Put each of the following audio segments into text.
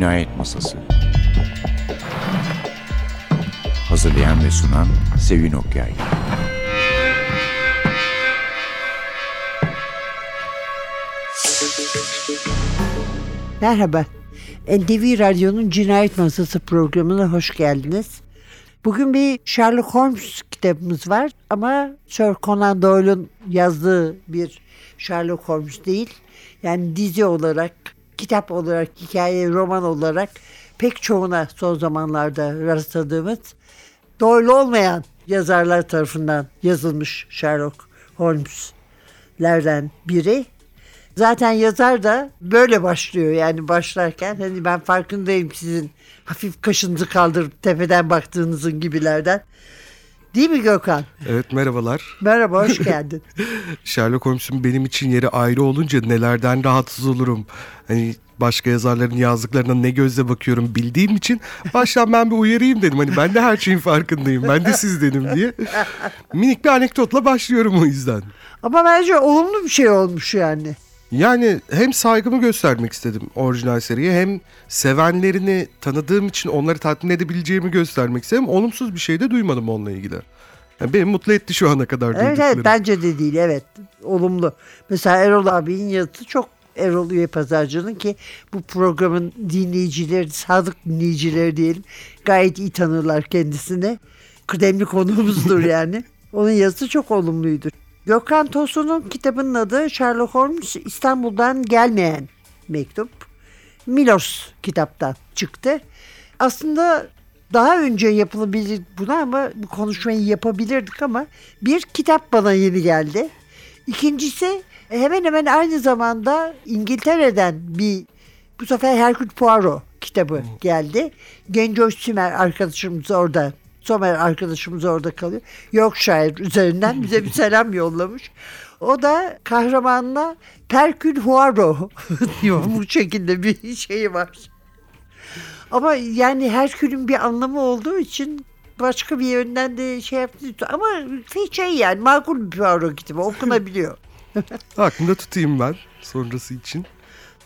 Cinayet Masası Hazırlayan ve sunan Sevin Okyay Merhaba. NTV Radyo'nun Cinayet Masası programına hoş geldiniz. Bugün bir Sherlock Holmes kitabımız var ama Sir Conan Doyle'un yazdığı bir Sherlock Holmes değil. Yani dizi olarak, kitap olarak, hikaye, roman olarak pek çoğuna son zamanlarda rastladığımız Doyle olmayan yazarlar tarafından yazılmış Sherlock Holmes'lerden biri. Zaten yazar da böyle başlıyor yani başlarken hani ben farkındayım sizin hafif kaşınızı kaldırıp tepeden baktığınızın gibilerden. Değil mi Gökhan? Evet merhabalar. Merhaba hoş geldin. Sherlock Holmes'un benim için yeri ayrı olunca nelerden rahatsız olurum. Hani başka yazarların yazdıklarına ne gözle bakıyorum bildiğim için baştan ben bir uyarayım dedim. Hani ben de her şeyin farkındayım. Ben de siz dedim diye. Minik bir anekdotla başlıyorum o yüzden. Ama bence olumlu bir şey olmuş yani. Yani hem saygımı göstermek istedim orijinal seriye hem sevenlerini tanıdığım için onları tatmin edebileceğimi göstermek istedim. Olumsuz bir şey de duymadım onunla ilgili. Yani beni mutlu etti şu ana kadar Evet duyduklarım. evet bence de değil evet olumlu. Mesela Erol abinin yazısı çok Erol Üye Pazarcı'nın ki bu programın dinleyicileri, sadık dinleyicileri diyelim gayet iyi tanırlar kendisini. Kıdemli konuğumuzdur yani. Onun yazısı çok olumluydu. Gökhan Tosun'un kitabının adı Sherlock Holmes İstanbul'dan gelmeyen mektup. Milos kitaptan çıktı. Aslında daha önce yapılabilir buna ama bu konuşmayı yapabilirdik ama bir kitap bana yeni geldi. İkincisi hemen hemen aynı zamanda İngiltere'den bir bu sefer Hercule Poirot kitabı geldi. Gencoş Sümer arkadaşımız orada Somer arkadaşımız orada kalıyor. Yorkshire üzerinden bize bir selam yollamış. O da kahramanına Perkül Huaro diyor bu şekilde bir şeyi var. Ama yani Herkül'ün bir anlamı olduğu için başka bir yönden de şey yaptı. Ama şey yani makul bir Poirot kitabı okunabiliyor. Aklımda tutayım ben sonrası için.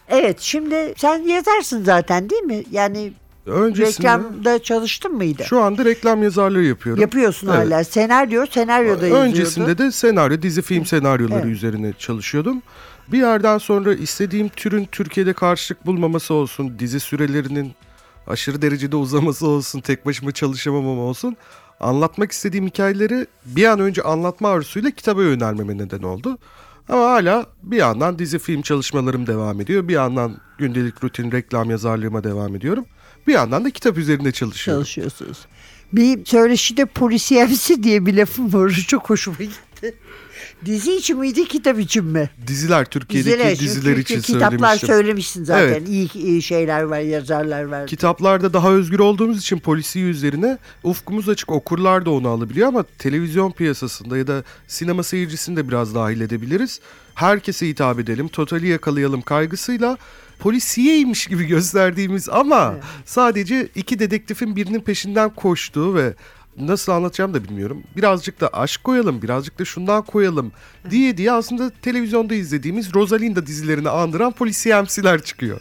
Evet şimdi sen yazarsın zaten değil mi? Yani Öncesinde reklamda çalıştın mıydı? şu anda reklam yazarlığı yapıyorum. Yapıyorsun Evet. hala. Senaryo, senaryoda yazıyordu. Öncesinde de senaryo, dizi film senaryoları Evet. üzerine çalışıyordum. Bir yerden sonra istediğim türün Türkiye'de karşılık bulmaması olsun, dizi sürelerinin aşırı derecede uzaması olsun, tek başıma çalışamamam olsun. Anlatmak istediğim hikayeleri bir an önce anlatma arzusuyla kitaba yönelmeme neden oldu. Ama hala bir yandan dizi film çalışmalarım devam ediyor. Bir yandan gündelik rutin reklam yazarlığıma devam ediyorum. Bir yandan da kitap üzerinde çalışıyorum. çalışıyorsunuz. Bir söyleşide polisiyemsi diye bir lafım var. Çok hoşuma gitti. Dizi için miydi, kitap için mi? Diziler, Türkiye'deki Diziler diziler, için Kitaplar söylemiştim. söylemişsin zaten. Evet. İyi, iyi şeyler var, yazarlar var. Kitaplarda daha özgür olduğumuz için polisiye üzerine ufkumuz açık okurlar da onu alabiliyor ama televizyon piyasasında ya da sinema seyircisini de biraz dahil edebiliriz. Herkese hitap edelim, totali yakalayalım kaygısıyla polisiyeymiş gibi gösterdiğimiz ama sadece iki dedektifin birinin peşinden koştuğu ve nasıl anlatacağım da bilmiyorum. Birazcık da aşk koyalım, birazcık da şundan koyalım diye diye aslında televizyonda izlediğimiz Rosalinda dizilerini andıran polisiyemsiler çıkıyor.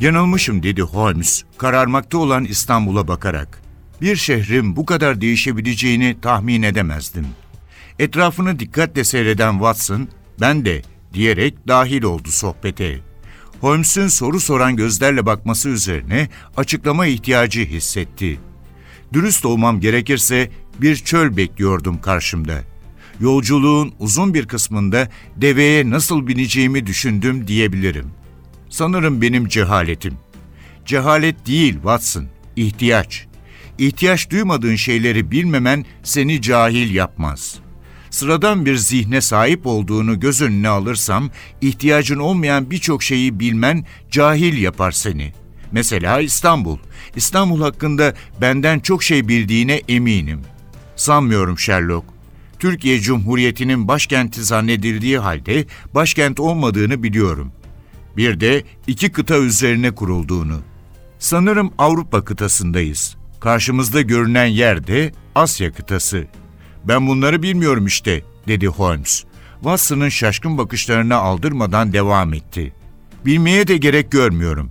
Yanılmışım dedi Holmes, kararmakta olan İstanbul'a bakarak. Bir şehrin bu kadar değişebileceğini tahmin edemezdim. Etrafını dikkatle seyreden Watson, ben de diyerek dahil oldu sohbete. Holmes'un soru soran gözlerle bakması üzerine açıklama ihtiyacı hissetti. Dürüst olmam gerekirse bir çöl bekliyordum karşımda. Yolculuğun uzun bir kısmında deveye nasıl bineceğimi düşündüm diyebilirim. Sanırım benim cehaletim. Cehalet değil Watson, ihtiyaç. İhtiyaç duymadığın şeyleri bilmemen seni cahil yapmaz. Sıradan bir zihne sahip olduğunu göz önüne alırsam, ihtiyacın olmayan birçok şeyi bilmen cahil yapar seni. Mesela İstanbul. İstanbul hakkında benden çok şey bildiğine eminim. Sanmıyorum Sherlock. Türkiye Cumhuriyeti'nin başkenti zannedildiği halde başkent olmadığını biliyorum. Bir de iki kıta üzerine kurulduğunu. Sanırım Avrupa kıtasındayız. Karşımızda görünen yer de Asya kıtası. Ben bunları bilmiyorum işte, dedi Holmes. Watson'ın şaşkın bakışlarına aldırmadan devam etti. Bilmeye de gerek görmüyorum.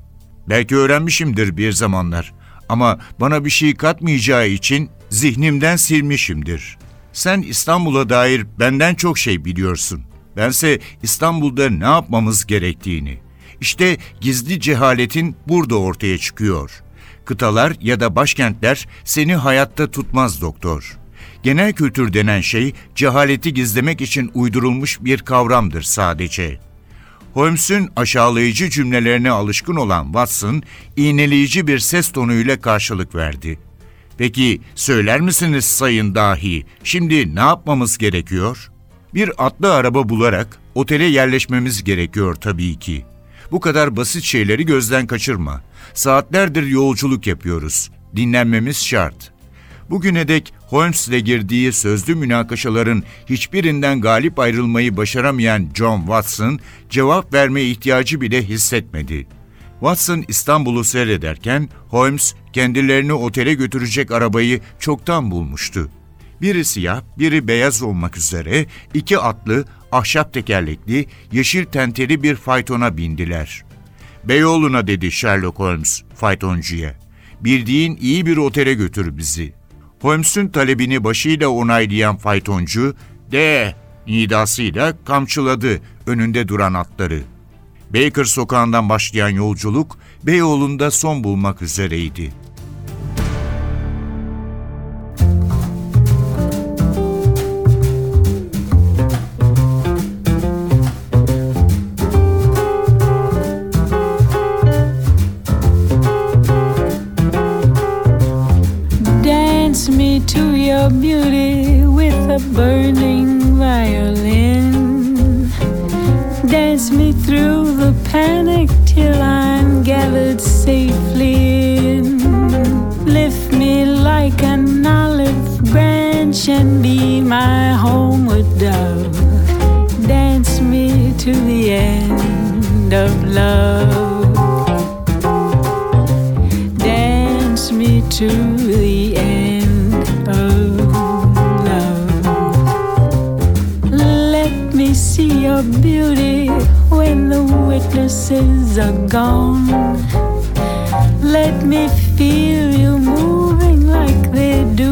Belki öğrenmişimdir bir zamanlar. Ama bana bir şey katmayacağı için zihnimden silmişimdir. Sen İstanbul'a dair benden çok şey biliyorsun. Bense İstanbul'da ne yapmamız gerektiğini. İşte gizli cehaletin burada ortaya çıkıyor. Kıtalar ya da başkentler seni hayatta tutmaz doktor. Genel kültür denen şey cehaleti gizlemek için uydurulmuş bir kavramdır sadece. Holmes'un aşağılayıcı cümlelerine alışkın olan Watson, iğneleyici bir ses tonuyla karşılık verdi. Peki söyler misiniz sayın dahi, şimdi ne yapmamız gerekiyor? Bir atlı araba bularak otele yerleşmemiz gerekiyor tabii ki. Bu kadar basit şeyleri gözden kaçırma. Saatlerdir yolculuk yapıyoruz. Dinlenmemiz şart. Bugüne dek Holmes'le girdiği sözlü münakaşaların hiçbirinden galip ayrılmayı başaramayan John Watson cevap verme ihtiyacı bile hissetmedi. Watson İstanbul'u seyrederken Holmes kendilerini otele götürecek arabayı çoktan bulmuştu. Biri siyah, biri beyaz olmak üzere iki atlı, ahşap tekerlekli, yeşil tenteli bir faytona bindiler. Beyoğlu'na dedi Sherlock Holmes faytoncuya. Bildiğin iyi bir otele götür bizi. Holmes'un talebini başıyla onaylayan faytoncu, de nidasıyla kamçıladı önünde duran atları. Baker sokağından başlayan yolculuk Beyoğlu'nda son bulmak üzereydi. Be my homeward dove. Dance me to the end of love. Dance me to the end of love. Let me see your beauty when the witnesses are gone. Let me feel you moving like they do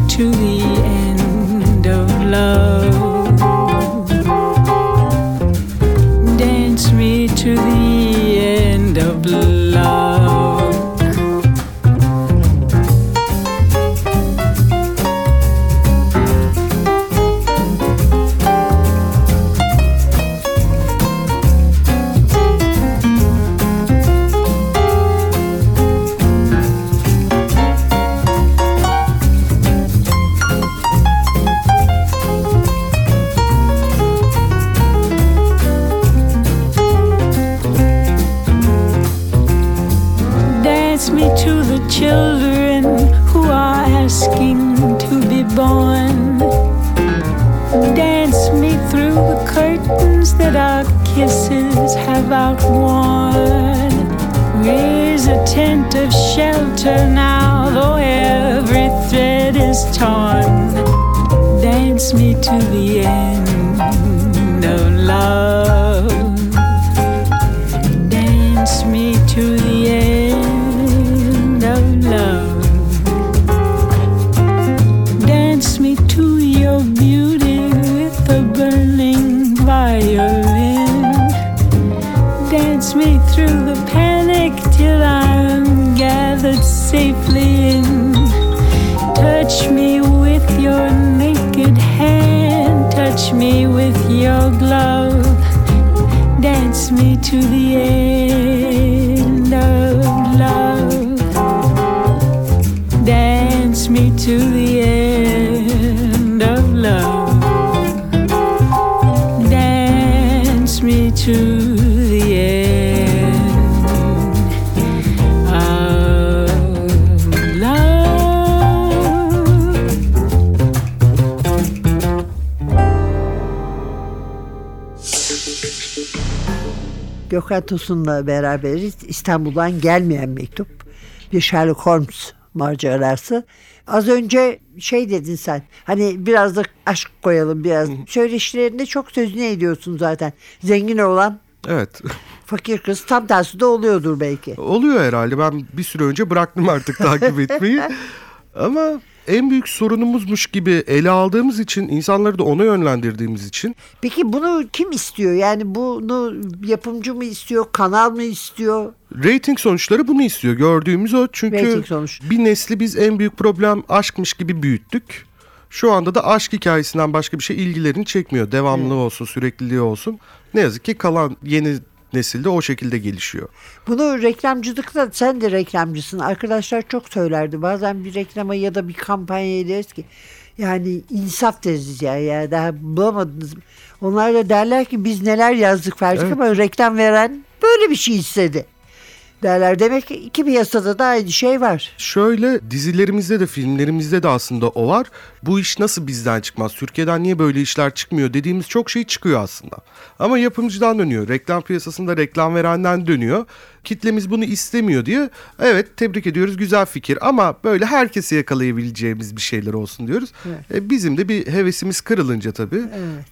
to the to the Gökhan Tosun'la beraberiz. İstanbul'dan gelmeyen mektup. Bir Sherlock Holmes macerası. Az önce şey dedin sen. Hani biraz da aşk koyalım biraz. Söyleşilerinde çok sözünü ediyorsun zaten. Zengin olan Evet. fakir kız tam tersi de oluyordur belki. Oluyor herhalde. Ben bir süre önce bıraktım artık takip etmeyi. Ama en büyük sorunumuzmuş gibi ele aldığımız için, insanları da ona yönlendirdiğimiz için Peki bunu kim istiyor? Yani bunu yapımcı mı istiyor? Kanal mı istiyor? rating sonuçları bunu istiyor. Gördüğümüz o. Çünkü bir nesli biz en büyük problem aşkmış gibi büyüttük. Şu anda da aşk hikayesinden başka bir şey ilgilerini çekmiyor. Devamlı olsun, sürekliliği olsun. Ne yazık ki kalan yeni nesilde o şekilde gelişiyor. Bunu reklamcılıkta sen de reklamcısın. Arkadaşlar çok söylerdi. Bazen bir reklama ya da bir kampanyaya deriz ki yani insaf deriz ya, ya daha bulamadınız. Onlar da derler ki biz neler yazdık verdik Evet. ama reklam veren böyle bir şey istedi. Derler demek ki iki piyasada da aynı şey var. Şöyle dizilerimizde de filmlerimizde de aslında o var. Bu iş nasıl bizden çıkmaz? Türkiye'den niye böyle işler çıkmıyor dediğimiz çok şey çıkıyor aslında. Ama yapımcıdan dönüyor. Reklam piyasasında reklam verenden dönüyor. Kitlemiz bunu istemiyor diye. Evet tebrik ediyoruz güzel fikir ama böyle herkesi yakalayabileceğimiz bir şeyler olsun diyoruz. E, bizim de bir hevesimiz kırılınca tabii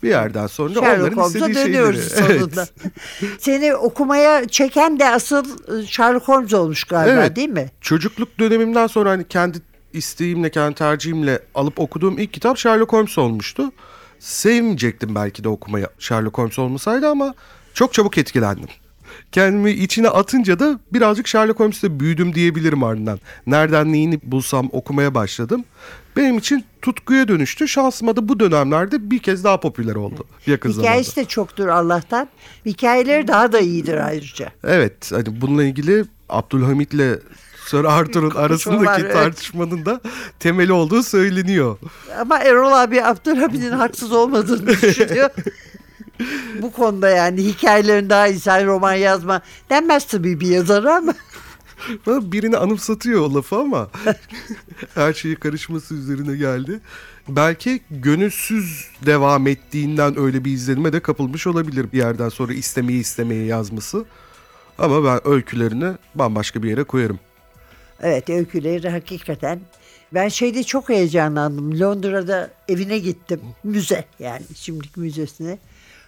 bir yerden sonra Sherlock onların Holmes'a istediği dönüyoruz şeyleri. sonunda. Seni okumaya çeken de asıl e, Sherlock Holmes olmuş galiba Evet. değil mi? Çocukluk dönemimden sonra hani kendi isteğimle, kendi tercihimle alıp okuduğum ilk kitap Sherlock Holmes olmuştu. Sevmeyecektim belki de okumayı Sherlock Holmes olmasaydı ama çok çabuk etkilendim. Kendimi içine atınca da birazcık Sherlock Holmes'te büyüdüm diyebilirim ardından. Nereden neyini bulsam okumaya başladım. Benim için tutkuya dönüştü. Şansıma da bu dönemlerde bir kez daha popüler oldu yakın zamanda. Hikayesi de çoktur Allah'tan. Hikayeleri daha da iyidir ayrıca. Evet hani bununla ilgili Abdülhamit'le Sir Arthur'un arasındaki var, evet. tartışmanın da temeli olduğu söyleniyor. Ama Erol abi Abdülhamid'in haksız olmadığını düşünüyor. Bu konuda yani hikayelerin daha iyi sen roman yazma denmez tabii bir yazara ama birini anımsatıyor o lafı ama her şeyi karışması üzerine geldi. Belki gönülsüz devam ettiğinden öyle bir izlenime de kapılmış olabilir bir yerden sonra istemeyi istemeyi yazması. Ama ben öykülerini bambaşka bir yere koyarım. evet öyküleri hakikaten ben şeyde çok heyecanlandım. Londra'da evine gittim. Müze yani şimdiki müzesine.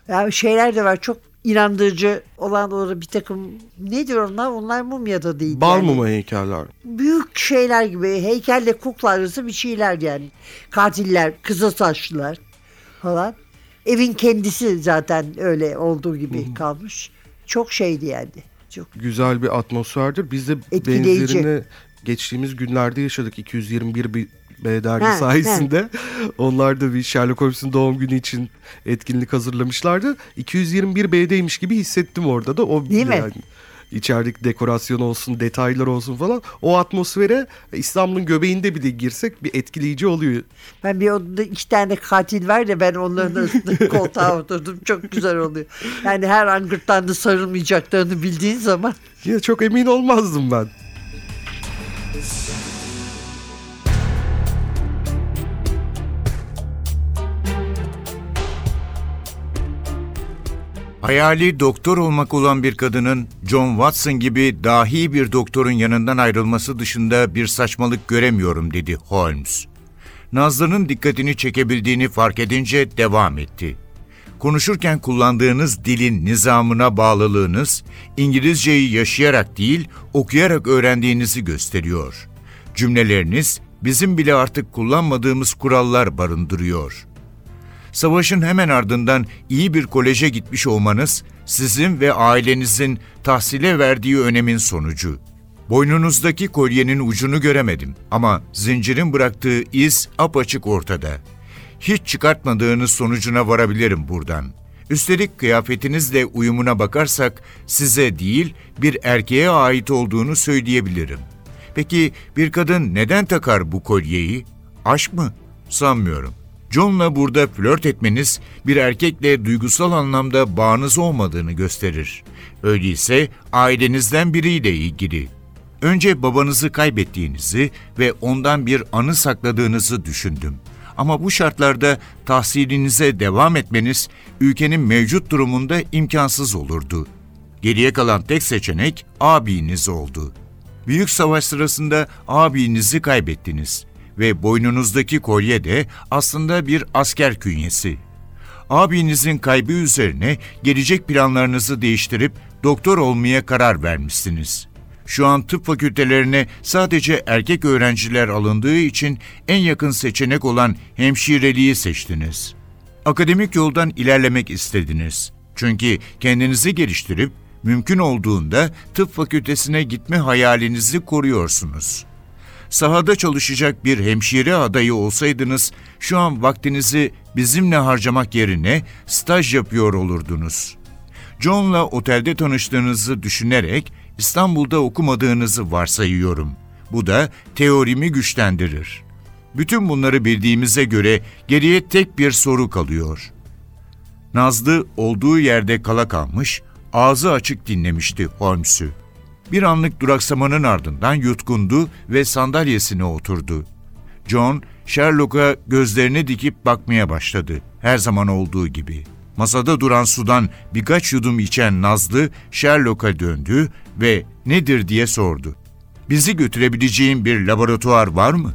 Yani şeyler de var çok inandırıcı olan orada bir takım ne diyor onlar? Onlar mumya da değil. Bal yani. mumu heykeller. büyük şeyler gibi heykelle kukla arası bir şeyler yani. Katiller, kısa saçlılar falan. Evin kendisi zaten öyle olduğu gibi kalmış. Çok şeydi yani. Çok güzel bir atmosferdir. Biz de Etkileyici. benzerini geçtiğimiz günlerde yaşadık 221 bir dergi Ha, sayesinde. Onlar da bir Sherlock Holmes'un doğum günü için etkinlik hazırlamışlardı. 221 B'deymiş gibi hissettim orada da. O Değil mi? yani, İçerideki dekorasyon olsun, detaylar olsun falan. O atmosfere İstanbul'un göbeğinde bile girsek bir etkileyici oluyor. ben bir odada iki tane katil var ya ben onların arasında koltuğa oturdum. Çok güzel oluyor. Yani her an gırtlağında sarılmayacaklarını bildiğin zaman Yine çok emin olmazdım ben. Hayali doktor olmak olan bir kadının John Watson gibi dahi bir doktorun yanından ayrılması dışında bir saçmalık göremiyorum dedi Holmes. Nazlı'nın dikkatini çekebildiğini fark edince devam etti. Konuşurken kullandığınız dilin nizamına bağlılığınız, İngilizceyi yaşayarak değil, okuyarak öğrendiğinizi gösteriyor. Cümleleriniz bizim bile artık kullanmadığımız kurallar barındırıyor. Savaşın hemen ardından iyi bir koleje gitmiş olmanız sizin ve ailenizin tahsile verdiği önemin sonucu. Boynunuzdaki kolyenin ucunu göremedim ama zincirin bıraktığı iz apaçık ortada. Hiç çıkartmadığınız sonucuna varabilirim buradan. Üstelik kıyafetinizle uyumuna bakarsak size değil bir erkeğe ait olduğunu söyleyebilirim. Peki bir kadın neden takar bu kolyeyi? Aşk mı? Sanmıyorum. John'la burada flört etmeniz bir erkekle duygusal anlamda bağınız olmadığını gösterir. Öyleyse ailenizden biriyle ilgili. Önce babanızı kaybettiğinizi ve ondan bir anı sakladığınızı düşündüm. Ama bu şartlarda tahsilinize devam etmeniz ülkenin mevcut durumunda imkansız olurdu. Geriye kalan tek seçenek abiniz oldu. Büyük savaş sırasında abinizi kaybettiniz ve boynunuzdaki kolye de aslında bir asker künyesi. Abinizin kaybı üzerine gelecek planlarınızı değiştirip doktor olmaya karar vermişsiniz. Şu an tıp fakültelerine sadece erkek öğrenciler alındığı için en yakın seçenek olan hemşireliği seçtiniz. Akademik yoldan ilerlemek istediniz. Çünkü kendinizi geliştirip mümkün olduğunda tıp fakültesine gitme hayalinizi koruyorsunuz. Sahada çalışacak bir hemşire adayı olsaydınız şu an vaktinizi bizimle harcamak yerine staj yapıyor olurdunuz. John'la otelde tanıştığınızı düşünerek İstanbul'da okumadığınızı varsayıyorum. Bu da teorimi güçlendirir. Bütün bunları bildiğimize göre geriye tek bir soru kalıyor. Nazlı olduğu yerde kala kalmış, ağzı açık dinlemişti Holmes'ü. Bir anlık duraksamanın ardından yutkundu ve sandalyesine oturdu. John, Sherlock'a gözlerini dikip bakmaya başladı, her zaman olduğu gibi. Masada duran sudan birkaç yudum içen Nazlı, Sherlock'a döndü ve nedir diye sordu. Bizi götürebileceğin bir laboratuvar var mı?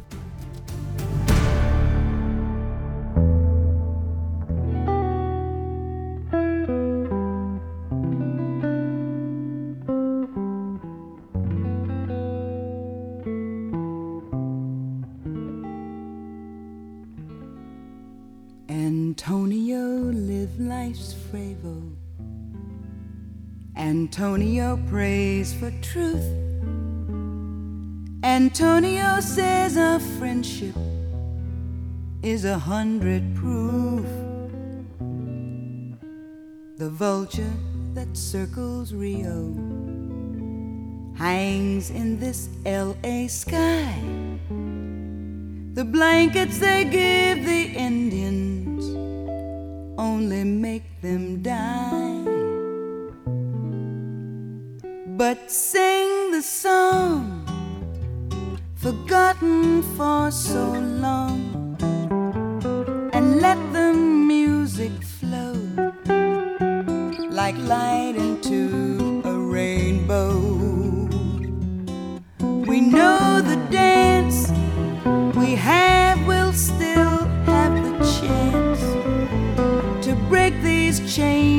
Antonio prays for truth. Antonio says our friendship is a hundred proof. The vulture that circles Rio hangs in this LA sky. The blankets they give the Indians for so long and let the music flow like light into a rainbow. We know the dance we have will still have the chance to break these chains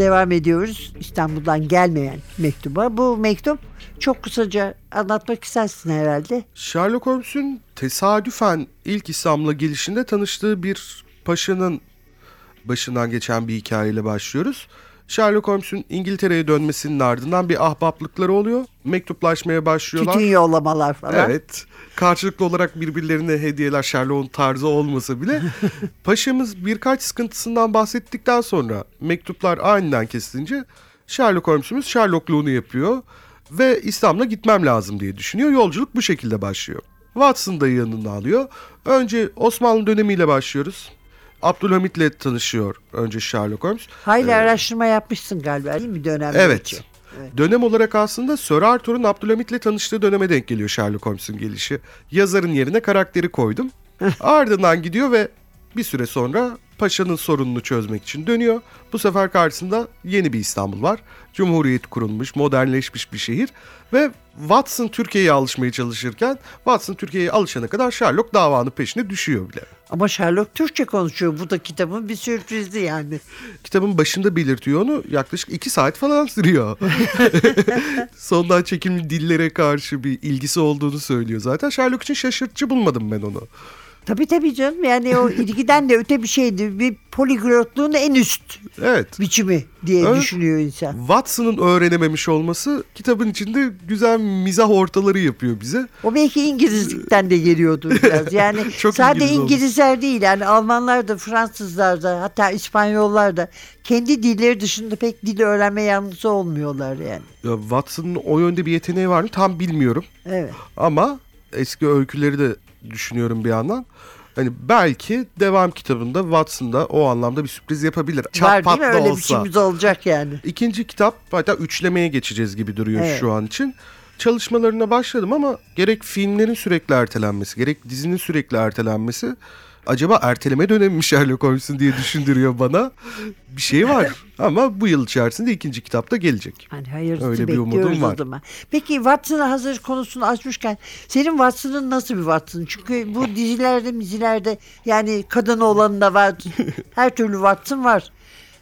Devam ediyoruz İstanbul'dan gelmeyen mektuba. Bu mektup çok kısaca anlatmak istersin herhalde. Sherlock Holmes'un tesadüfen ilk İstanbul'a gelişinde tanıştığı bir paşanın başından geçen bir hikayeyle başlıyoruz. Sherlock Holmes'un İngiltere'ye dönmesinin ardından bir ahbaplıkları oluyor. Mektuplaşmaya başlıyorlar. Tütün yollamalar falan. Evet. Karşılıklı olarak birbirlerine hediyeler Sherlock'un tarzı olmasa bile paşamız birkaç sıkıntısından bahsettikten sonra mektuplar aniden kesilince Sherlock Holmes'umuz Sherlock'luğunu yapıyor ve İstanbul'a gitmem lazım diye düşünüyor. Yolculuk bu şekilde başlıyor. Watson da yanına alıyor. Önce Osmanlı dönemiyle başlıyoruz. Abdülhamit'le tanışıyor önce Sherlock Holmes. Hayli araştırma yapmışsın galiba değil mi dönem Evet. için? Dönem olarak aslında Sir Arthur'un Abdülhamit'le tanıştığı döneme denk geliyor Sherlock Holmes'un gelişi. Yazarın yerine karakteri koydum. Ardından gidiyor ve bir süre sonra paşanın sorununu çözmek için dönüyor. Bu sefer karşısında yeni bir İstanbul var. Cumhuriyet kurulmuş, modernleşmiş bir şehir ve Watson Türkiye'ye alışmaya çalışırken Watson Türkiye'ye alışana kadar Sherlock davanın peşine düşüyor bile. Ama Sherlock Türkçe konuşuyor. Bu da kitabın bir sürprizi yani. Kitabın başında belirtiyor onu yaklaşık iki saat falan sürüyor. Sondan çekimli dillere karşı bir ilgisi olduğunu söylüyor zaten. Sherlock için şaşırtıcı bulmadım ben onu. Tabii tabii canım. Yani o ilgiden de öte bir şeydi. Bir poliglotluğun en üst Evet. biçimi diye Evet. düşünüyor insan. Watson'ın öğrenememiş olması kitabın içinde güzel mizah ortaları yapıyor bize. O belki İngilizlikten de geliyordur biraz. Yani Çok sadece İngiliz olmuş. İngilizler değil yani Almanlar da Fransızlar da hatta İspanyollar da kendi dilleri dışında pek dil öğrenme yanlısı olmuyorlar yani. Ya Watson'ın o yönde bir yeteneği var mı tam bilmiyorum. Evet. Ama eski öyküleri de düşünüyorum bir yandan. Hani belki devam kitabında Watson da o anlamda bir sürpriz yapabilir. Var değil Çat mi? Öyle bir olsa. şeyimiz olacak yani. İkinci kitap hatta üçlemeye geçeceğiz gibi duruyor Evet. şu an için. Çalışmalarına başladım ama gerek filmlerin sürekli ertelenmesi, gerek dizinin sürekli ertelenmesi acaba erteleme dönemi mi Sherlock Holmes'un diye düşündürüyor bana. Bir şey var ama bu yıl içerisinde ikinci kitap da gelecek. Hani hayırlısı Öyle bir umudum var. zaman. Peki Watson'a hazır konusunu açmışken senin Watson'ın nasıl bir Watson? Çünkü bu dizilerde mizilerde yani kadın olanı da var. Her türlü Watson var.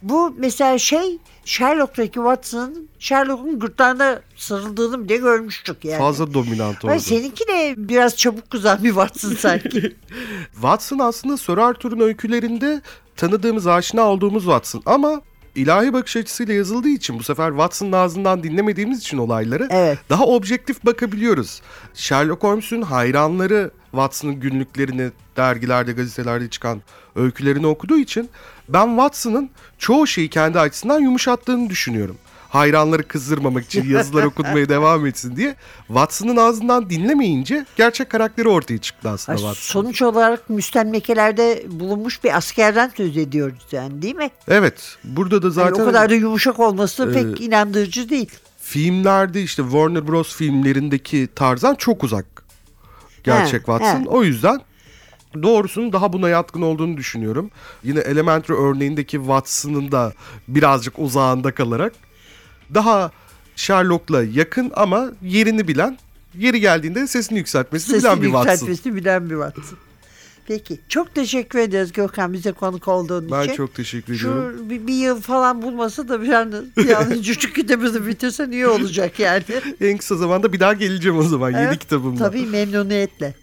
Bu mesela şey Sherlock'taki Watson'ın Sherlock'un gırtlağına sarıldığını bile görmüştük yani. Fazla dominant oldu. Ay, seninki de biraz çabuk kızan bir Watson sanki. Watson aslında Sir Arthur'un öykülerinde tanıdığımız, aşina olduğumuz Watson ama ilahi bakış açısıyla yazıldığı için bu sefer Watson'ın ağzından dinlemediğimiz için olayları Evet. daha objektif bakabiliyoruz. Sherlock Holmes'un hayranları Watson'ın günlüklerini, dergilerde, gazetelerde çıkan öykülerini okuduğu için ben Watson'ın çoğu şeyi kendi açısından yumuşattığını düşünüyorum. Hayranları kızdırmamak için yazılar okunmaya devam etsin diye. Watson'ın ağzından dinlemeyince gerçek karakteri ortaya çıktı aslında Watson. sonuç olarak müstenmekelerde bulunmuş bir askerden söz ediyoruz yani değil mi? Evet. Burada da Yani zaten o kadar da yumuşak olması Ee, pek inandırıcı değil. filmlerde işte Warner Bros filmlerindeki tarzdan çok uzak. Gerçek He, Watson. he. O yüzden Doğrusunun daha buna yatkın olduğunu düşünüyorum. Yine Elementary örneğindeki Watson'ın da birazcık uzağında kalarak daha Sherlock'la yakın ama yerini bilen, yeri geldiğinde sesini yükseltmesini bilen Sesini bir Watson. yükseltmesini bilen bir Watson. Peki. Çok teşekkür ederiz Gökhan bize konuk olduğun Ben için. çok teşekkür ediyorum. Şu bir, bir yıl falan bulmasa da bir an yani çocuk kitabımızı bitirsen iyi olacak yani. En kısa zamanda bir daha geleceğim o zaman yeni Evet, kitabımla. Tabii memnuniyetle.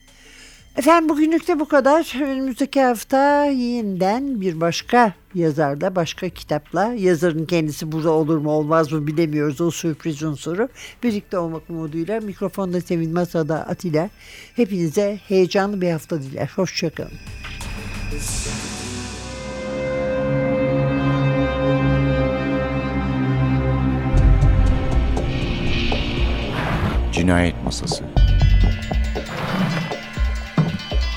Efendim bugünlük de bu kadar. Önümüzdeki hafta yeniden bir başka yazarla, başka kitapla. Yazarın kendisi burada olur mu olmaz mı bilemiyoruz. O sürpriz unsuru. Birlikte olmak umuduyla mikrofonda Sevin Masa'da Atilla. Hepinize heyecanlı bir hafta diler. Hoşçakalın. Cinayet Masası